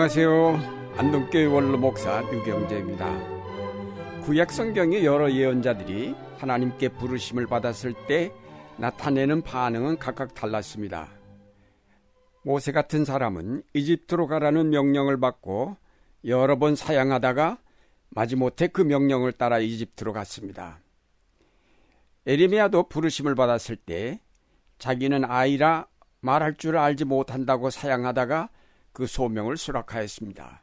안녕하세요. 안동교회 원로 목사 유경재입니다. 구약 성경의 여러 예언자들이 하나님께 부르심을 받았을 때 나타내는 반응은 각각 달랐습니다. 모세 같은 사람은 이집트로 가라는 명령을 받고 여러 번 사양하다가 마지못해 그 명령을 따라 이집트로 갔습니다. 에리미야도 부르심을 받았을 때 자기는 아이라 말할 줄 알지 못한다고 사양하다가 그 소명을 수락하였습니다.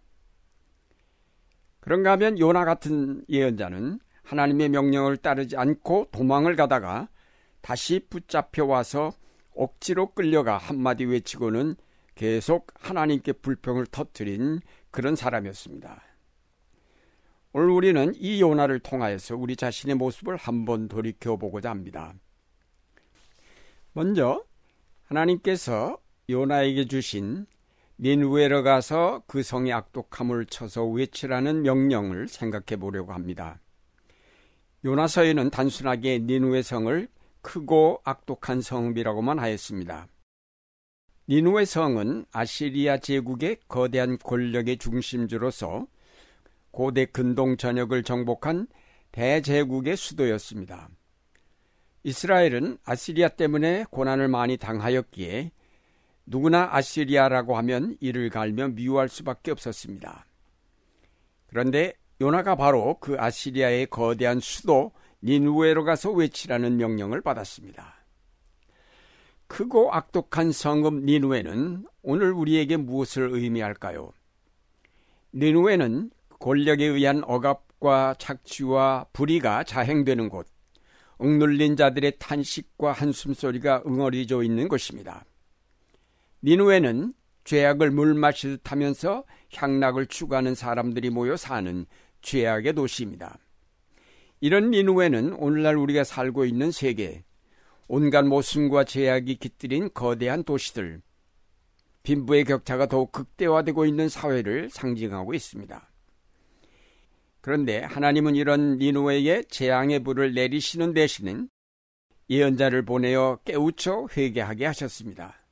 그런가 하면 요나 같은 예언자는 하나님의 명령을 따르지 않고 도망을 가다가 다시 붙잡혀 와서 억지로 끌려가 한마디 외치고는 계속 하나님께 불평을 터뜨린 그런 사람이었습니다. 오늘 우리는 이 요나를 통하여서 우리 자신의 모습을 한번 돌이켜 보고자 합니다. 먼저 하나님께서 요나에게 주신 닌우에로 가서 그 성의 악독함을 쳐서 외치라는 명령을 생각해 보려고 합니다. 요나서에는 단순하게 니누의 성을 크고 악독한 성이라고만 하였습니다. 니누의 성은 아시리아 제국의 거대한 권력의 중심지로서 고대 근동 전역을 정복한 대제국의 수도였습니다. 이스라엘은 아시리아 때문에 고난을 많이 당하였기에 누구나 아시리아라고 하면 이를 갈며 미워할 수밖에 없었습니다. 그런데 요나가 바로 그 아시리아의 거대한 수도 니누에로 가서 외치라는 명령을 받았습니다. 크고 악독한 성읍 니누에는 오늘 우리에게 무엇을 의미할까요? 니누에는 권력에 의한 억압과 착취와 불의가 자행되는 곳, 억눌린 자들의 탄식과 한숨소리가 응어리져 있는 곳입니다. 니누에는 죄악을 물 마시듯 하면서 향락을 추구하는 사람들이 모여 사는 죄악의 도시입니다. 이런 니누에는 오늘날 우리가 살고 있는 세계, 온갖 모순과 죄악이 깃들인 거대한 도시들, 빈부의 격차가 더욱 극대화되고 있는 사회를 상징하고 있습니다. 그런데 하나님은 이런 니누에게 재앙의 불을 내리시는 대신은 예언자를 보내어 깨우쳐 회개하게 하셨습니다.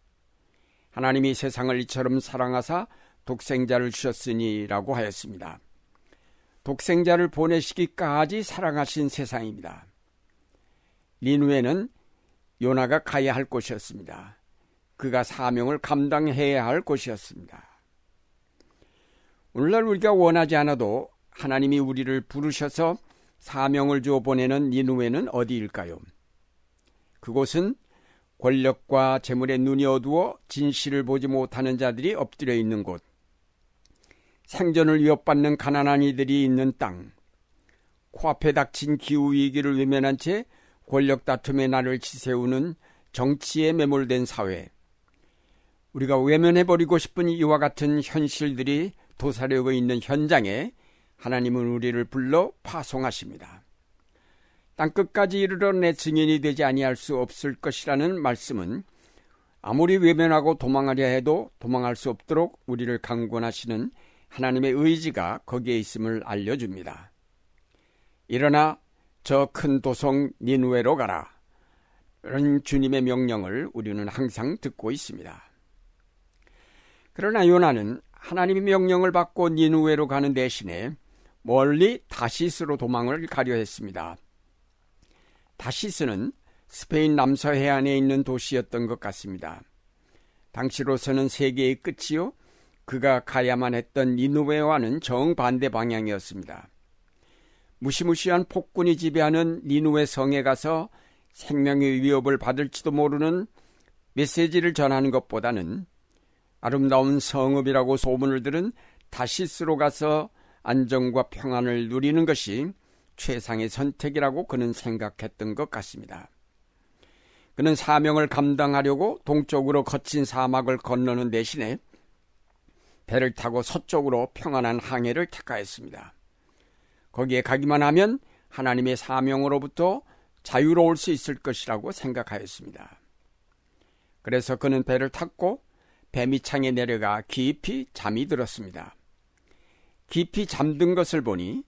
하나님이 세상을 이처럼 사랑하사 독생자를 주셨으니라고 하였습니다. 독생자를 보내시기까지 사랑하신 세상입니다. 니누에는 요나가 가야 할 곳이었습니다. 그가 사명을 감당해야 할 곳이었습니다. 오늘날 우리가 원하지 않아도 하나님이 우리를 부르셔서 사명을 주어 보내는 니누에는 어디일까요? 그곳은 권력과 재물의 눈이 어두워 진실을 보지 못하는 자들이 엎드려 있는 곳, 생존을 위협받는 가난한 이들이 있는 땅, 코앞에 닥친 기후 위기를 외면한 채 권력 다툼의 날을 치세우는 정치에 매몰된 사회, 우리가 외면해버리고 싶은 이와 같은 현실들이 도사려고 있는 현장에 하나님은 우리를 불러 파송하십니다. 땅 끝까지 이르러 내 증인이 되지 아니할 수 없을 것이라는 말씀은 아무리 외면하고 도망하려 해도 도망할 수 없도록 우리를 강권하시는 하나님의 의지가 거기에 있음을 알려줍니다. 일어나 저 큰 도성 니누에로 가라. 이런 주님의 명령을 우리는 항상 듣고 있습니다. 그러나 요나는 하나님의 명령을 받고 니누에로 가는 대신에 멀리 다시스로 도망을 가려 했습니다. 다시스는 스페인 남서 해안에 있는 도시였던 것 같습니다. 당시로서는 세계의 끝이요. 그가 가야만 했던 니누웨와는 정반대 방향이었습니다. 무시무시한 폭군이 지배하는 니누웨 성에 가서 생명의 위협을 받을지도 모르는 메시지를 전하는 것보다는 아름다운 성읍이라고 소문을 들은 다시스로 가서 안정과 평안을 누리는 것이 최상의 선택이라고 그는 생각했던 것 같습니다. 그는 사명을 감당하려고 동쪽으로 거친 사막을 건너는 대신에 배를 타고 서쪽으로 평안한 항해를 택하였습니다. 거기에 가기만 하면 하나님의 사명으로부터 자유로울 수 있을 것이라고 생각하였습니다. 그래서 그는 배를 탔고 배밑창에 내려가 깊이 잠이 들었습니다. 깊이 잠든 것을 보니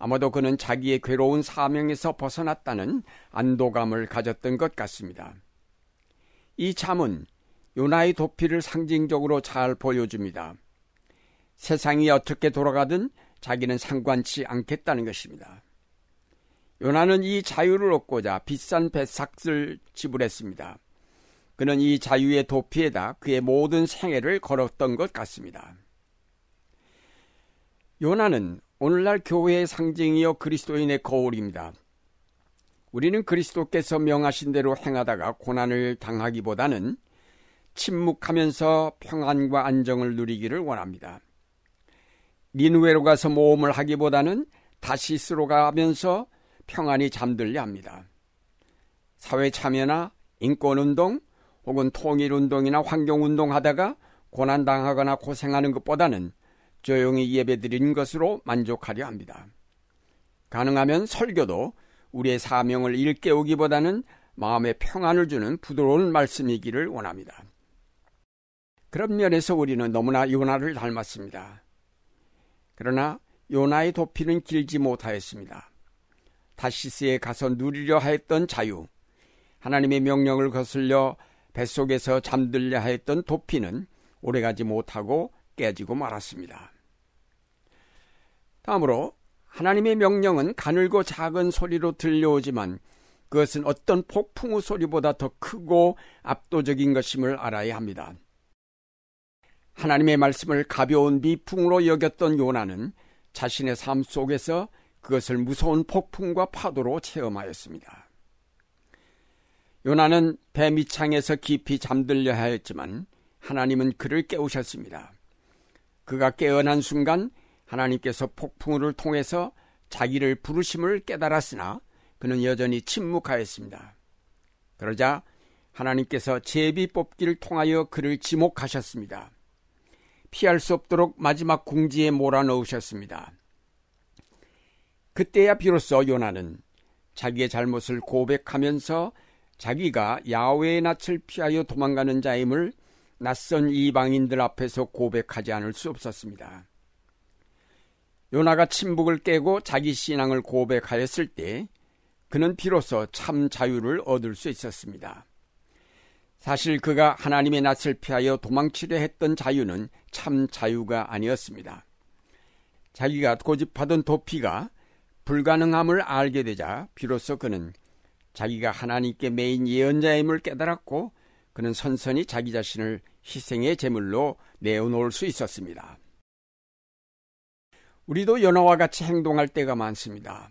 아마도 그는 자기의 괴로운 사명에서 벗어났다는 안도감을 가졌던 것 같습니다. 이 잠은 요나의 도피를 상징적으로 잘 보여줍니다. 세상이 어떻게 돌아가든 자기는 상관치 않겠다는 것입니다. 요나는 이 자유를 얻고자 비싼 배삭을 지불했습니다. 그는 이 자유의 도피에다 그의 모든 생애를 걸었던 것 같습니다. 요나는 오늘날 교회의 상징이요 그리스도인의 거울입니다. 우리는 그리스도께서 명하신 대로 행하다가 고난을 당하기보다는 침묵하면서 평안과 안정을 누리기를 원합니다. 니누웨로 가서 모험을 하기보다는 다시스로 가면서 평안히 잠들려 합니다. 사회 참여나 인권운동 혹은 통일운동이나 환경운동 하다가 고난당하거나 고생하는 것보다는 조용히 예배드리는 것으로 만족하려 합니다. 가능하면 설교도 우리의 사명을 일깨우기보다는 마음의 평안을 주는 부드러운 말씀이기를 원합니다. 그런 면에서 우리는 너무나 요나를 닮았습니다. 그러나 요나의 도피는 길지 못하였습니다. 다시스에 가서 누리려 하였던 자유, 하나님의 명령을 거슬려 뱃속에서 잠들려 하였던 도피는 오래가지 못하고 깨지고 말았습니다. 다음으로 하나님의 명령은 가늘고 작은 소리로 들려오지만 그것은 어떤 폭풍우 소리보다 더 크고 압도적인 것임을 알아야 합니다. 하나님의 말씀을 가벼운 미풍으로 여겼던 요나는 자신의 삶 속에서 그것을 무서운 폭풍과 파도로 체험하였습니다. 요나는 배 밑창에서 깊이 잠들려 하였지만 하나님은 그를 깨우셨습니다. 그가 깨어난 순간 하나님께서 폭풍우를 통해서 자기를 부르심을 깨달았으나 그는 여전히 침묵하였습니다. 그러자 하나님께서 제비 뽑기를 통하여 그를 지목하셨습니다. 피할 수 없도록 마지막 궁지에 몰아넣으셨습니다. 그때야 비로소 요나는 자기의 잘못을 고백하면서 자기가 야외의 낯을 피하여 도망가는 자임을 낯선 이방인들 앞에서 고백하지 않을 수 없었습니다. 요나가 침묵을 깨고 자기 신앙을 고백하였을 때 그는 비로소 참 자유를 얻을 수 있었습니다. 사실 그가 하나님의 낯을 피하여 도망치려 했던 자유는 참 자유가 아니었습니다. 자기가 고집하던 도피가 불가능함을 알게 되자 비로소 그는 자기가 하나님께 메인 예언자임을 깨달았고 그는 선선히 자기 자신을 희생의 제물로 내어놓을 수 있었습니다. 우리도 연어와 같이 행동할 때가 많습니다.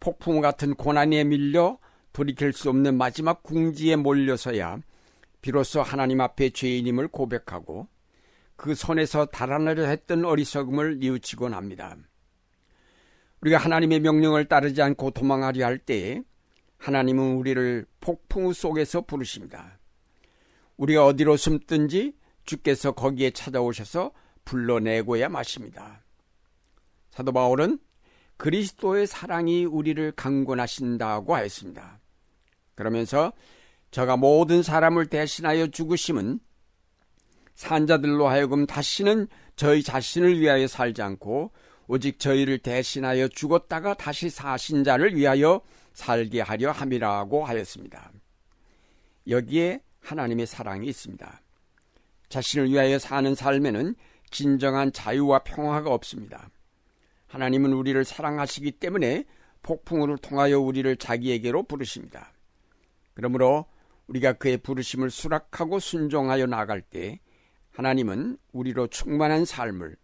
폭풍 같은 고난에 밀려 돌이킬 수 없는 마지막 궁지에 몰려서야 비로소 하나님 앞에 죄인임을 고백하고 그 손에서 달아나려 했던 어리석음을 뉘우치곤 합니다. 우리가 하나님의 명령을 따르지 않고 도망하려 할 때에 하나님은 우리를 폭풍 속에서 부르십니다. 우리가 어디로 숨든지 주께서 거기에 찾아오셔서 불러내고야 마십니다. 사도 바울은 그리스도의 사랑이 우리를 강권하신다고 하였습니다. 그러면서 저가 모든 사람을 대신하여 죽으심은 산자들로 하여금 다시는 저희 자신을 위하여 살지 않고 오직 저희를 대신하여 죽었다가 다시 사신 자를 위하여 살게 하려 함이라고 하였습니다. 여기에 하나님의 사랑이 있습니다. 자신을 위하여 사는 삶에는 진정한 자유와 평화가 없습니다. 하나님은 우리를 사랑하시기 때문에 폭풍우를 통하여 우리를 자기에게로 부르십니다. 그러므로 우리가 그의 부르심을 수락하고 순종하여 나갈 때 하나님은 우리로 충만한 삶을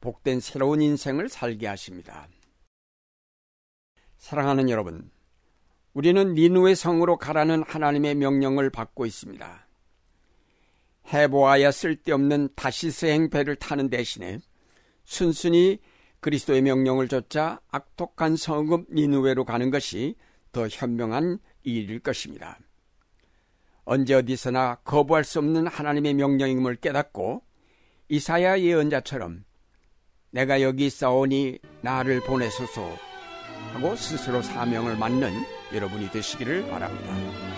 복된 새로운 인생을 살게 하십니다. 사랑하는 여러분, 우리는 니누의 성으로 가라는 하나님의 명령을 받고 있습니다. 해보아야 쓸데없는 다시스 행배를 타는 대신에 순순히 그리스도의 명령을 좇자 악독한 성읍 니누웨로 가는 것이 더 현명한 일일 것입니다. 언제 어디서나 거부할 수 없는 하나님의 명령임을 깨닫고 이사야 예언자처럼 내가 여기 있사오니 나를 보내소서 하고 스스로 사명을 맡는 여러분이 되시기를 바랍니다.